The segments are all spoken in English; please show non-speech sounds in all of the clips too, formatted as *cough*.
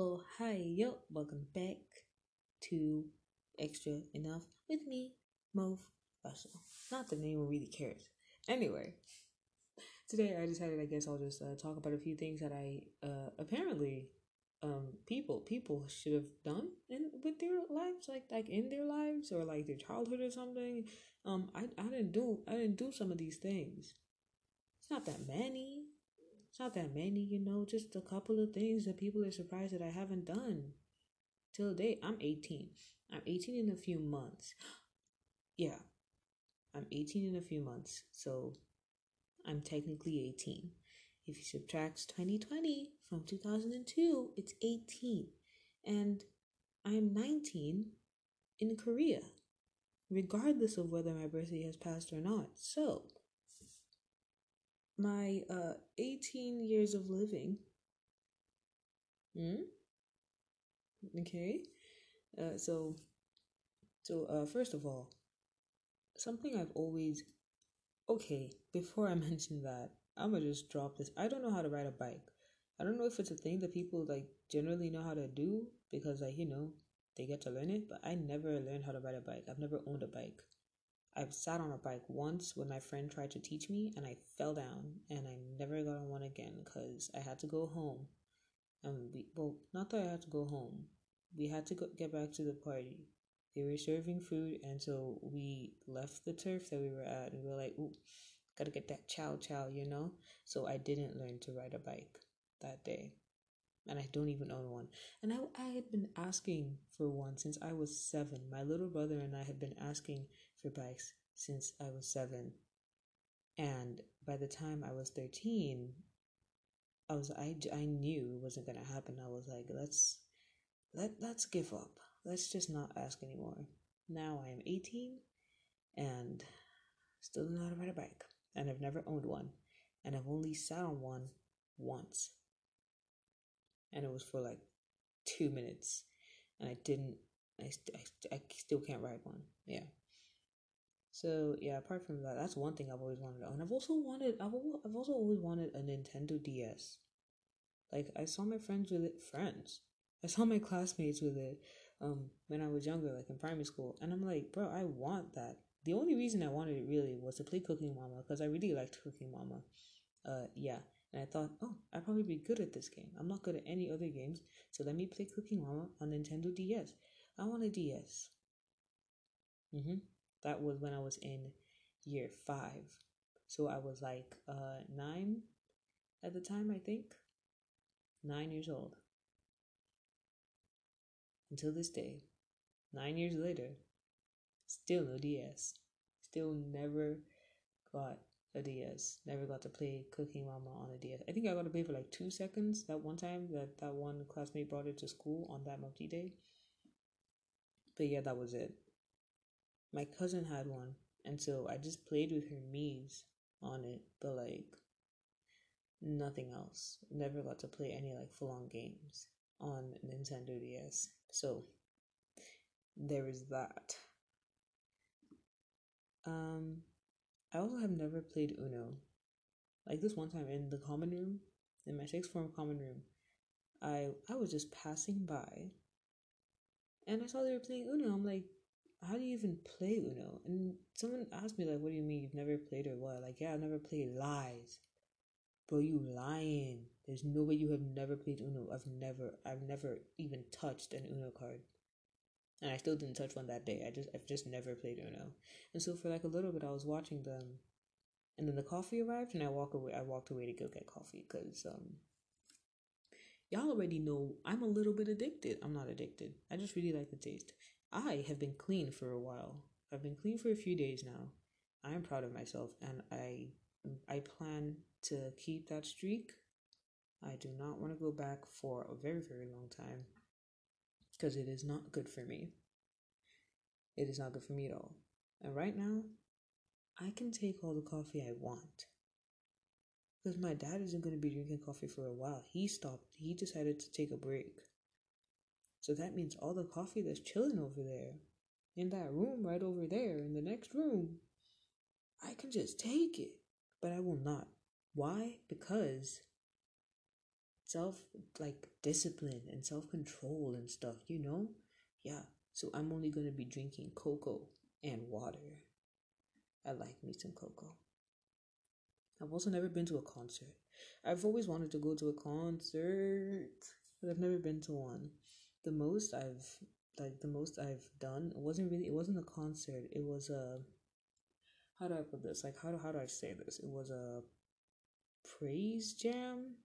Oh, hi, yo, welcome back to Extra Enough with me, Move Russell. Not that anyone really cares. Anyway, today I decided I guess I'll just uh, talk about a few things that I uh, apparently um people people should have done in with their lives like like in their lives or like their childhood or something um i i didn't do i didn't do some of these things it's not that many it's not that many, you know, just a couple of things that people are surprised that I haven't done. Till date, I'm 18. I'm 18 in a few months. Yeah, I'm 18 in a few months, so I'm technically 18. If you subtract 2020 from 2002, it's 18. And I'm 19 in Korea, regardless of whether my birthday has passed or not. So, my uh 18 years of living. Hmm? okay. Uh so so uh first of all something i've always okay before i *laughs* mention that i'm gonna just drop this. I don't know how to ride a bike. I don't know if it's a thing that people like generally know how to do because like you know they get to learn it but i never learned how to ride a bike. I've never owned a bike I've sat on a bike once when my friend tried to teach me and I fell down and I never got on one again because I had to go home. And we, well, not that I had to go home. We had to go, get back to the party. They were serving food and so we left the turf that we were at and we were like, ooh, gotta get that chow chow, you know? So I didn't learn to ride a bike that day and I don't even own one. And I, I had been asking for one since I was seven. My little brother and I had been asking for bikes since I was seven. And by the time I was 13, I was I, I knew it wasn't gonna happen. I was like, let's let let's give up. Let's just not ask anymore. Now I am 18 and still don't know how to ride a bike. And I've never owned one. And I've only sat on one once and it was for like two minutes, and I didn't. I, st- I, st- I still can't ride one. Yeah. So yeah, apart from that, that's one thing I've always wanted to own. I've also wanted. I've I've also always wanted a Nintendo DS. Like I saw my friends with it. Friends. I saw my classmates with it. Um, when I was younger, like in primary school, and I'm like, bro, I want that. The only reason I wanted it really was to play Cooking Mama because I really liked Cooking Mama. Uh, yeah, and I thought, oh, I'd probably be good at this game. I'm not good at any other games, so let me play Cooking Mama on Nintendo DS. I want a DS. Mm-hmm. That was when I was in year five. So I was like uh, nine at the time, I think. Nine years old. Until this day, nine years later, still no DS. Still never got a DS. Never got to play Cooking Mama on a DS. I think I got to play for like two seconds that one time that that one classmate brought it to school on that mufti day. But yeah, that was it. My cousin had one, and so I just played with her Mii's on it, but like nothing else. Never got to play any like full on games on Nintendo DS. So there is that. Um, I also have never played Uno. Like this one time in the common room, in my sixth form common room, I I was just passing by and I saw they were playing Uno. I'm like, how do you even play Uno? And someone asked me like, what do you mean you've never played or what? Like, yeah, I've never played lies. Bro, you lying. There's no way you have never played Uno. I've never I've never even touched an Uno card. And I still didn't touch one that day. I just I've just never played Uno. And so for like a little bit I was watching them and then the coffee arrived and I walk away I walked away to go get coffee because um y'all already know I'm a little bit addicted. I'm not addicted. I just really like the taste. I have been clean for a while. I've been clean for a few days now. I am proud of myself and I I plan to keep that streak. I do not want to go back for a very very long time because it is not good for me. It is not good for me at all. And right now, I can take all the coffee I want. Because my dad isn't going to be drinking coffee for a while. He stopped, he decided to take a break. So that means all the coffee that's chilling over there, in that room right over there, in the next room, I can just take it. But I will not. Why? Because self like discipline and self control and stuff, you know? Yeah. So I'm only gonna be drinking cocoa and water. I like me some cocoa. I've also never been to a concert. I've always wanted to go to a concert, but I've never been to one. The most I've like the most I've done it wasn't really it wasn't a concert. It was a how do I put this? Like how do how do I say this? It was a praise jam.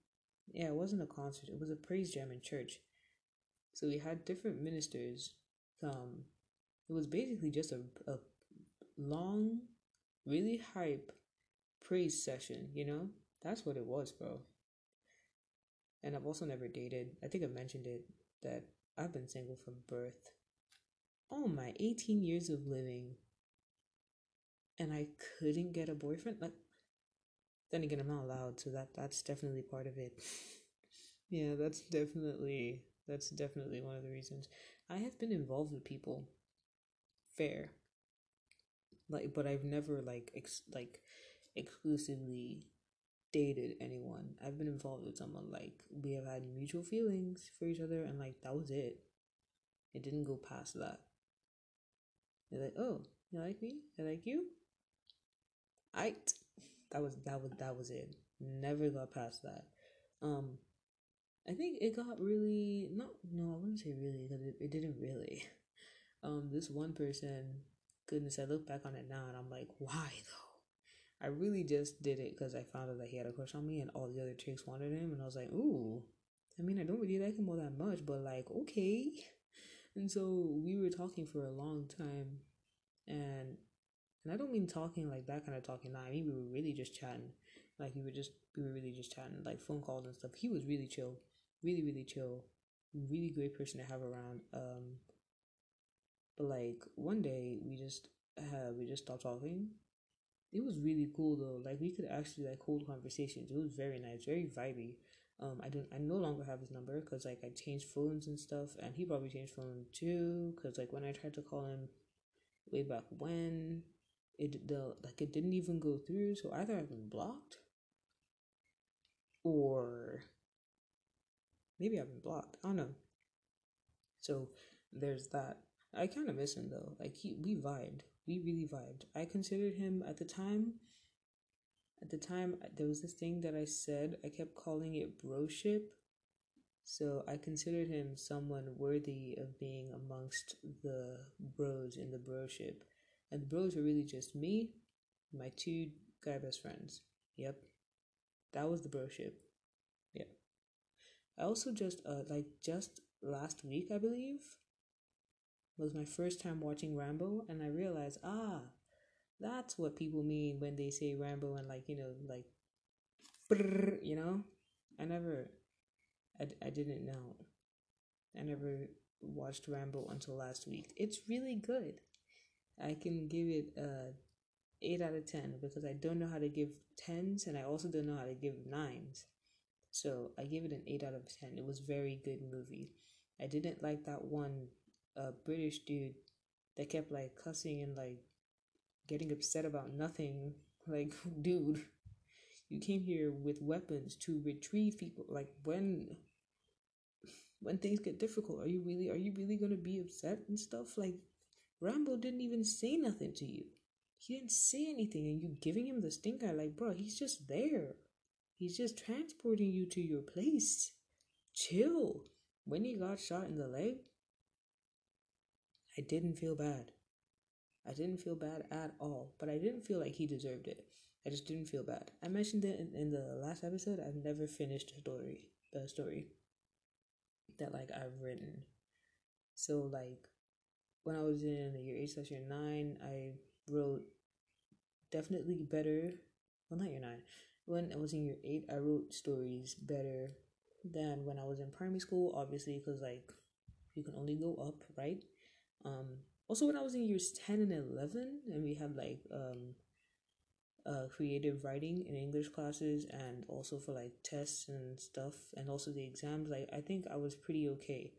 Yeah, it wasn't a concert. It was a praise jam in church. So we had different ministers um it was basically just a, a long, really hype praise session, you know? That's what it was, bro. And I've also never dated. I think I mentioned it that I've been single from birth. Oh my 18 years of living. And I couldn't get a boyfriend. Like then again I'm not allowed, so that that's definitely part of it. *laughs* yeah, that's definitely that's definitely one of the reasons. I have been involved with people. Fair. Like but I've never like ex- like exclusively dated anyone. I've been involved with someone like we have had mutual feelings for each other and like that was it. It didn't go past that. They're like, oh, you like me? I like you? I that was that was that was it. Never got past that. Um I think it got really not no, I wouldn't say really because it, it didn't really. *laughs* Um this one person, goodness, I look back on it now and I'm like, why though? I really just did it because I found out that he had a crush on me and all the other chicks wanted him, and I was like, ooh. I mean, I don't really like him all that much, but like, okay. *laughs* And so we were talking for a long time, and and I don't mean talking like that kind of talking. I mean we were really just chatting. Like we were just we were really just chatting, like phone calls and stuff. He was really chill, really really chill, really great person to have around. Um, but like one day we just uh, we just stopped talking it was really cool though. Like we could actually like hold conversations. It was very nice, very vibey. Um, I don't, I no longer have his number because like I changed phones and stuff, and he probably changed phone too. Because like when I tried to call him way back when, it the like it didn't even go through. So either I've been blocked, or maybe I've been blocked. I don't know. So there's that. I kind of miss him though. Like he, we vibed we really vibed. I considered him at the time. At the time, there was this thing that I said. I kept calling it broship. So I considered him someone worthy of being amongst the bros in the broship. And the bros were really just me, my two guy best friends. Yep. That was the broship. Yep. I also just uh like just last week I believe was my first time watching Rambo, and I realized, ah, that's what people mean when they say Rambo and like you know like, you know, I never, I, I didn't know, I never watched Rambo until last week. It's really good. I can give it a eight out of ten because I don't know how to give tens, and I also don't know how to give nines. So I gave it an eight out of ten. It was very good movie. I didn't like that one a British dude that kept like cussing and like getting upset about nothing. *laughs* Like, *laughs* dude, you came here with weapons to retrieve people. Like, when when things get difficult, are you really are you really gonna be upset and stuff? Like, Rambo didn't even say nothing to you. He didn't say anything, and you giving him the stink eye. Like, bro, he's just there. He's just transporting you to your place. Chill. When he got shot in the leg, I didn't feel bad. I didn't feel bad at all, but I didn't feel like he deserved it. I just didn't feel bad. I mentioned it in, in the last episode. I've never finished a story, the story that like I've written. So like when I was in the year eight slash year nine, I wrote definitely better. Well, not year nine. When I was in year eight, I wrote stories better than when I was in primary school. Obviously, because like you can only go up, right? Um, also, when I was in years 10 and 11, and we had like um, uh, creative writing in English classes, and also for like tests and stuff, and also the exams, like I think I was pretty okay.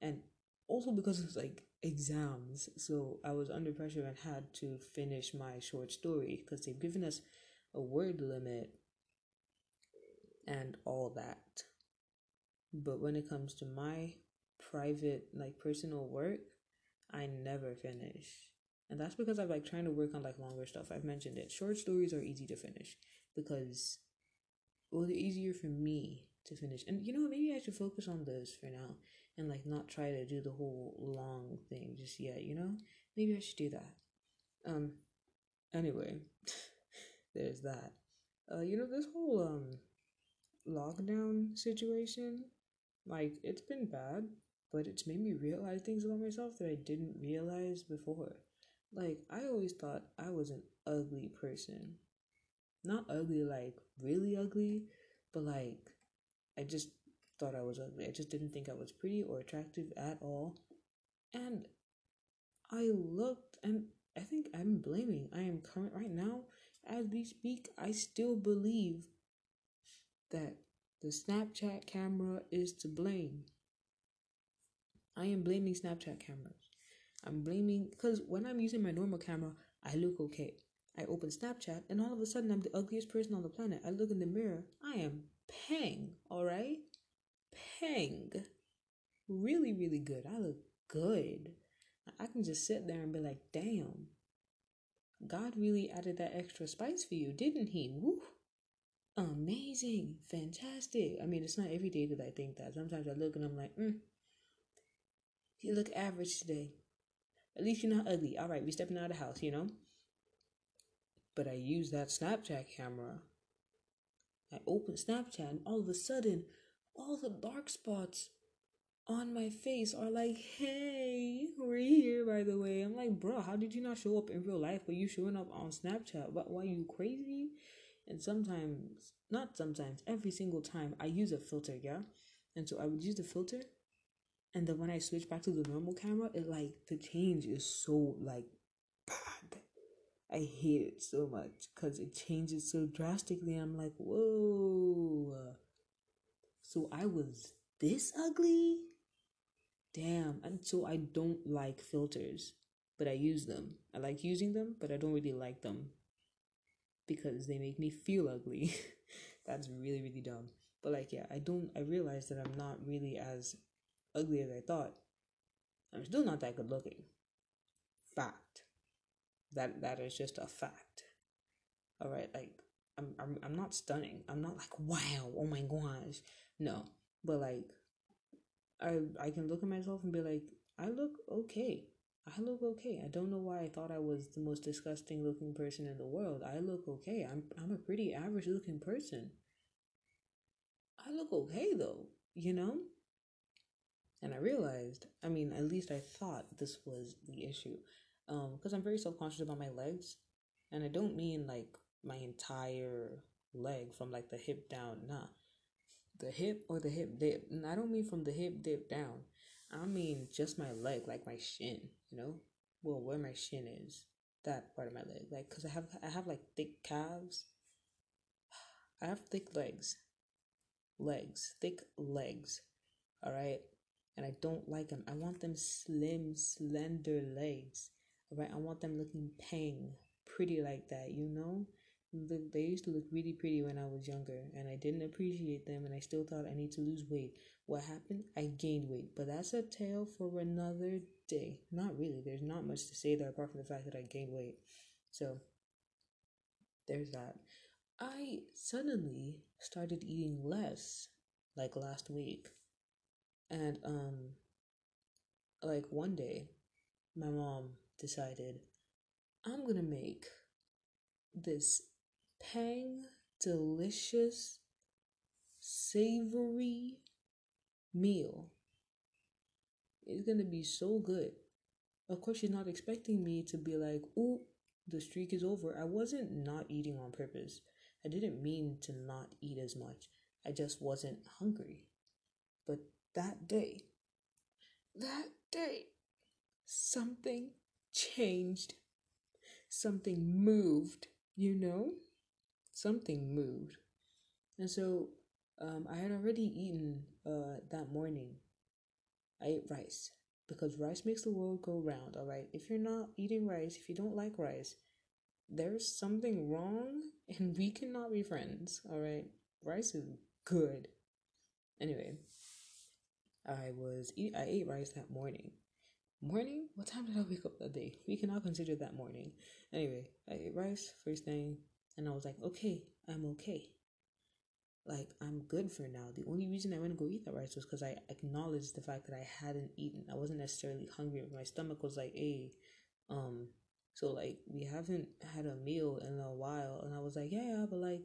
And also because it's like exams, so I was under pressure and had to finish my short story because they've given us a word limit and all that. But when it comes to my private, like personal work, I never finish. And that's because I'm like trying to work on like longer stuff. I've mentioned it. Short stories are easy to finish because well they're easier for me to finish. And you know, maybe I should focus on those for now and like not try to do the whole long thing just yet, you know? Maybe I should do that. Um anyway, *laughs* there's that. Uh you know this whole um lockdown situation, like it's been bad, but it's made me realize things about myself that I didn't realize before. Like I always thought I was an ugly person. Not ugly like really ugly, but like I just thought I was ugly. I just didn't think I was pretty or attractive at all. And I looked and I think I'm blaming. I am current right now as we speak. I still believe that the Snapchat camera is to blame. I am blaming Snapchat cameras. I'm blaming because when I'm using my normal camera, I look okay. I open Snapchat and all of a sudden I'm the ugliest person on the planet. I look in the mirror, I am pang, all right? Pang. Really, really good. I look good. I can just sit there and be like, damn, God really added that extra spice for you, didn't He? Woo! Amazing, fantastic. I mean, it's not every day that I think that. Sometimes I look and I'm like, mm, you look average today. At least you're not ugly. All right, we're stepping out of the house, you know? But I use that Snapchat camera. I open Snapchat and all of a sudden, all the dark spots on my face are like, hey, we're here, by the way. I'm like, bro, how did you not show up in real life, but you showing up on Snapchat? What, why you crazy? And sometimes, not sometimes, every single time, I use a filter, yeah? And so I would use the filter and then when I switch back to the normal camera, it like the change is so like bad. I hate it so much because it changes so drastically. I'm like, whoa. So I was this ugly? Damn. And so I don't like filters, but I use them. I like using them, but I don't really like them because they make me feel ugly. *laughs* That's really, really dumb. But like, yeah, I don't, I realize that I'm not really as ugly as I thought. I'm still not that good looking. Fact. That that is just a fact. All right, like I'm I'm I'm not stunning. I'm not like wow, oh my gosh. No, but like I I can look at myself and be like I look okay. I look okay. I don't know why I thought I was the most disgusting looking person in the world. I look okay. I'm I'm a pretty average looking person. I look okay though, you know? And I realized, I mean, at least I thought this was the issue. Um, because I'm very self conscious about my legs. And I don't mean like my entire leg from like the hip down, nah. The hip or the hip dip. And I don't mean from the hip dip down. I mean just my leg, like my shin, you know? Well, where my shin is. That part of my leg. Like, cause I have I have like thick calves. *sighs* I have thick legs. Legs. Thick legs. Alright? And I don't like them. I want them slim, slender legs. Right? I want them looking pang, pretty like that, you know? They used to look really pretty when I was younger, and I didn't appreciate them, and I still thought I need to lose weight. What happened? I gained weight, but that's a tale for another day. Not really. There's not much to say there apart from the fact that I gained weight. So, there's that. I suddenly started eating less like last week. And um like one day my mom decided I'm going to make this pang delicious savory meal. It's going to be so good. Of course, she's not expecting me to be like, "Oh, the streak is over." I wasn't not eating on purpose. I didn't mean to not eat as much. I just wasn't hungry. But that day, that day, something changed. Something moved, you know? Something moved. And so um, I had already eaten uh, that morning. I ate rice because rice makes the world go round, all right? If you're not eating rice, if you don't like rice, there's something wrong *laughs* and we cannot be friends, all right? Rice is good. Anyway, I was eat, I ate rice that morning. Morning? What time did I wake up that day? We cannot consider that morning. Anyway, I ate rice first thing, and I was like, okay, I'm okay. Like I'm good for now. The only reason I went to go eat that rice was because I acknowledged the fact that I hadn't eaten. I wasn't necessarily hungry, my stomach was like, hey, um, so like we haven't had a meal in a while, and I was like, yeah, yeah, but like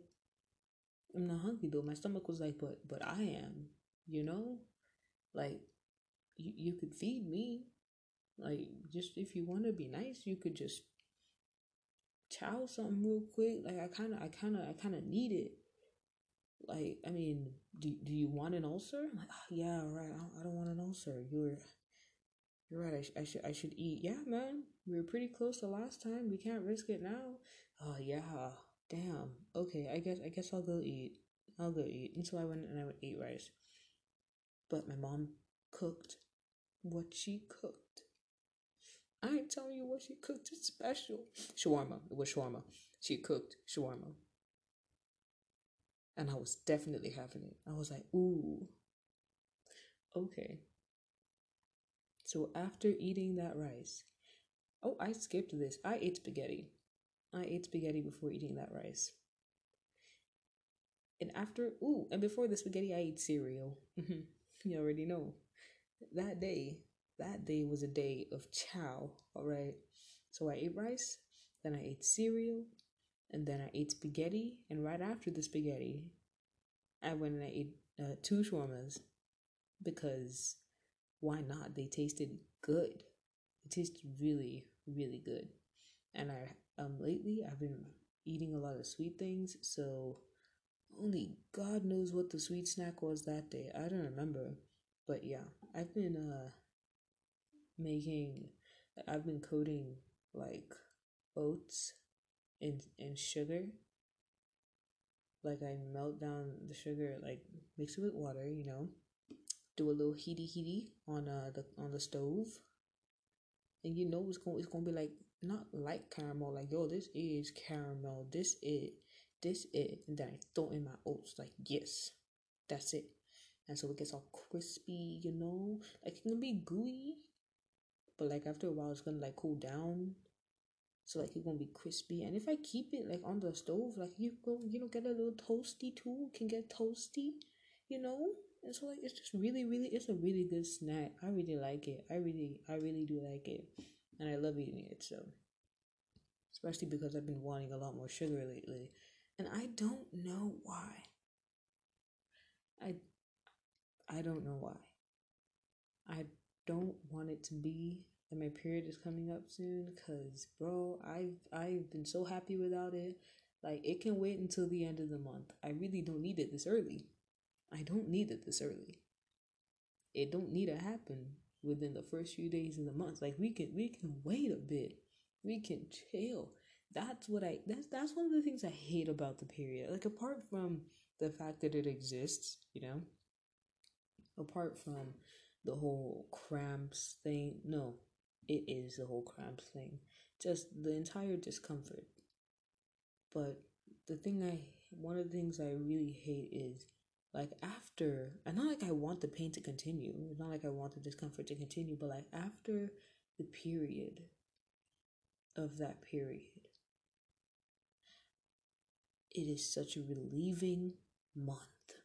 I'm not hungry though. My stomach was like, but but I am, you know, like you you could feed me, like just if you want to be nice, you could just chow something real quick. Like I kind of I kind of I kind of need it. Like I mean, do do you want an ulcer? I'm like, oh, yeah, right. I, I don't want an ulcer. You're you're right. I, sh- I should I should eat. Yeah, man. We were pretty close the last time. We can't risk it now. Oh yeah. Damn. Okay. I guess I guess I'll go eat. I'll go eat. And so I went and I would eat rice. But my mom cooked what she cooked. I ain't telling you what she cooked. It's special. Shawarma. It was shawarma. She cooked shawarma. And I was definitely having it. I was like, ooh. Okay. So after eating that rice, oh, I skipped this. I ate spaghetti. I ate spaghetti before eating that rice. And after, ooh, and before the spaghetti, I ate cereal. Mm-hmm. You already know. That day, that day was a day of chow, all right? So I ate rice, then I ate cereal, and then I ate spaghetti. And right after the spaghetti, I went and I ate uh, two shawarmas because why not? They tasted good. It tasted really, really good. And I um lately I've been eating a lot of sweet things, so only God knows what the sweet snack was that day. I don't remember. But yeah, I've been uh making I've been coating like oats in in sugar. Like I melt down the sugar, like mix it with water, you know, do a little heaty heaty on uh the on the stove, and you know it's going it's gonna be like not like caramel, like yo, this is caramel, this it, this it, and then I throw in my oats, like yes, that's it, and so it gets all crispy, you know, like it can be gooey, but like after a while it's gonna like cool down. So like it's gonna be crispy, and if I keep it like on the stove, like you go, you know, get a little toasty too. Can get toasty, you know. And so like it's just really, really, it's a really good snack. I really like it. I really, I really do like it, and I love eating it. So, especially because I've been wanting a lot more sugar lately, and I don't know why. I, I don't know why. I don't want it to be that my period is coming up soon, cause bro, I've I've been so happy without it. Like it can wait until the end of the month. I really don't need it this early. I don't need it this early. It don't need to happen within the first few days of the month. Like we can we can wait a bit. We can chill. That's what I that's that's one of the things I hate about the period. Like apart from the fact that it exists, you know, apart from the whole cramps thing, no, it is the whole cramps thing. Just the entire discomfort. But the thing I one of the things I really hate is like after and not like I want the pain to continue. It's not like I want the discomfort to continue, but like after the period of that period. It is such a relieving month.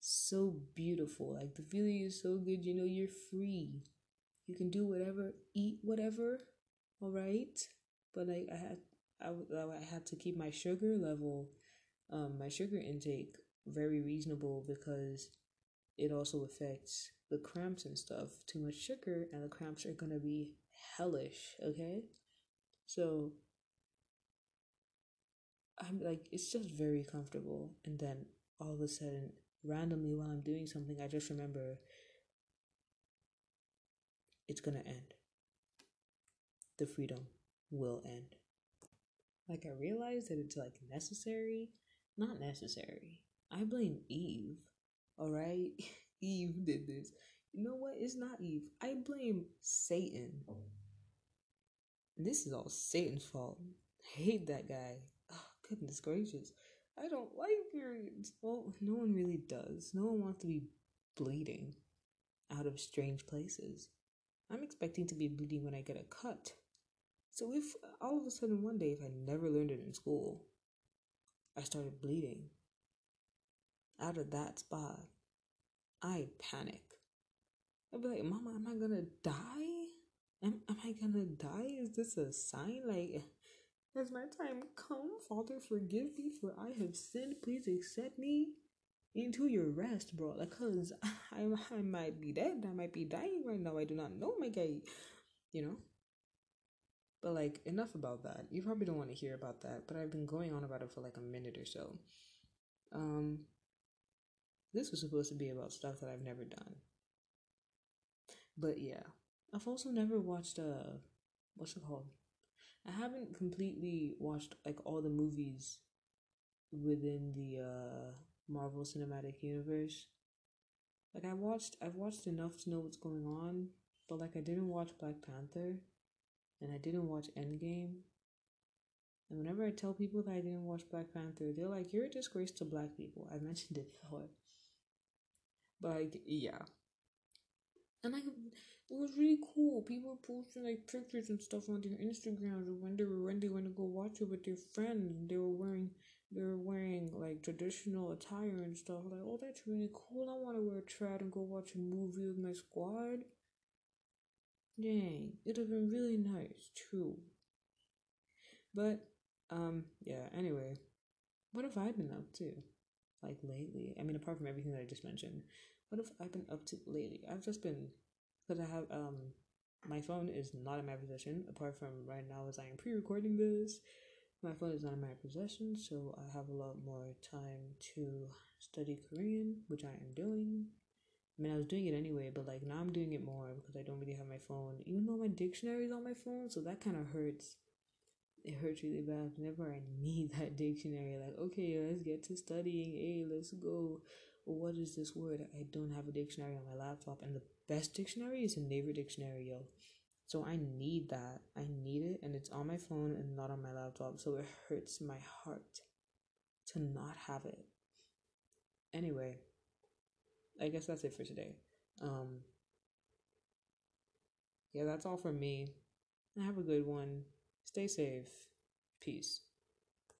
So beautiful. Like the feeling is so good, you know, you're free. You can do whatever, eat whatever, all right? But like I had I, I had to keep my sugar level um my sugar intake very reasonable because it also affects the cramps and stuff. Too much sugar and the cramps are gonna be hellish, okay? So I'm like, it's just very comfortable. And then all of a sudden, randomly while I'm doing something, I just remember it's gonna end. The freedom will end. Like, I realize that it's like necessary, not necessary. I blame Eve. All right, *laughs* Eve did this. You know what? It's not Eve. I blame Satan. This is all Satan's fault. I hate that guy. Goodness gracious. I don't like periods. Well, no one really does. No one wants to be bleeding. out of strange places. I'm expecting to be bleeding when I get a cut. So if all of a sudden one day, if I never learned it in school, I started bleeding out of that spot, I panic. I'd be like, Mama, am I gonna die? Am, am I gonna die? Is this a sign? Like, has my time come? Father, forgive me for I have sinned. Please accept me into your rest, bro. Like, cause *laughs* I, I might be dead. I might be dying right now. I do not know, my guy. You know? But, like, enough about that. You probably don't want to hear about that, but I've been going on about it for like a minute or so. Um, this was supposed to be about stuff that I've never done. But yeah, I've also never watched uh what's it called? I haven't completely watched like all the movies within the uh Marvel Cinematic Universe. Like I watched I've watched enough to know what's going on, but like I didn't watch Black Panther and I didn't watch Endgame. And whenever I tell people that I didn't watch Black Panther, they're like, You're a disgrace to black people. I've *laughs* mentioned it before. But like, yeah. And like, it was really cool. People posting like pictures and stuff on their Instagrams of when they were when they went to go watch it with their friends. They were wearing they were wearing like traditional attire and stuff. Like, oh, that's really cool. I want to wear trad and go watch a movie with my squad. Dang, it'd have been really nice too. But um, yeah. Anyway, what have I been up to? like lately? I mean, apart from everything that I just mentioned, what have I been up to lately? I've just been because I have um my phone is not in my possession. Apart from right now, as I am pre-recording this, my phone is not in my possession, so I have a lot more time to study Korean, which I am doing. I mean, I was doing it anyway, but like now I'm doing it more because I don't really have my phone, even though my dictionary is on my phone, so that kind of hurts it hurts really bad whenever I need *laughs* that dictionary. Like, okay, let's get to studying. Hey, let's go. What is this word? I don't have a dictionary on my laptop, and the best dictionary is a Naver dictionary, yo. So I need that. I need it, and it's on my phone and not on my laptop. So it hurts my heart to not have it. Anyway, I guess that's it for today. Um, yeah, that's all from me. Have a good one. Stay safe. Peace.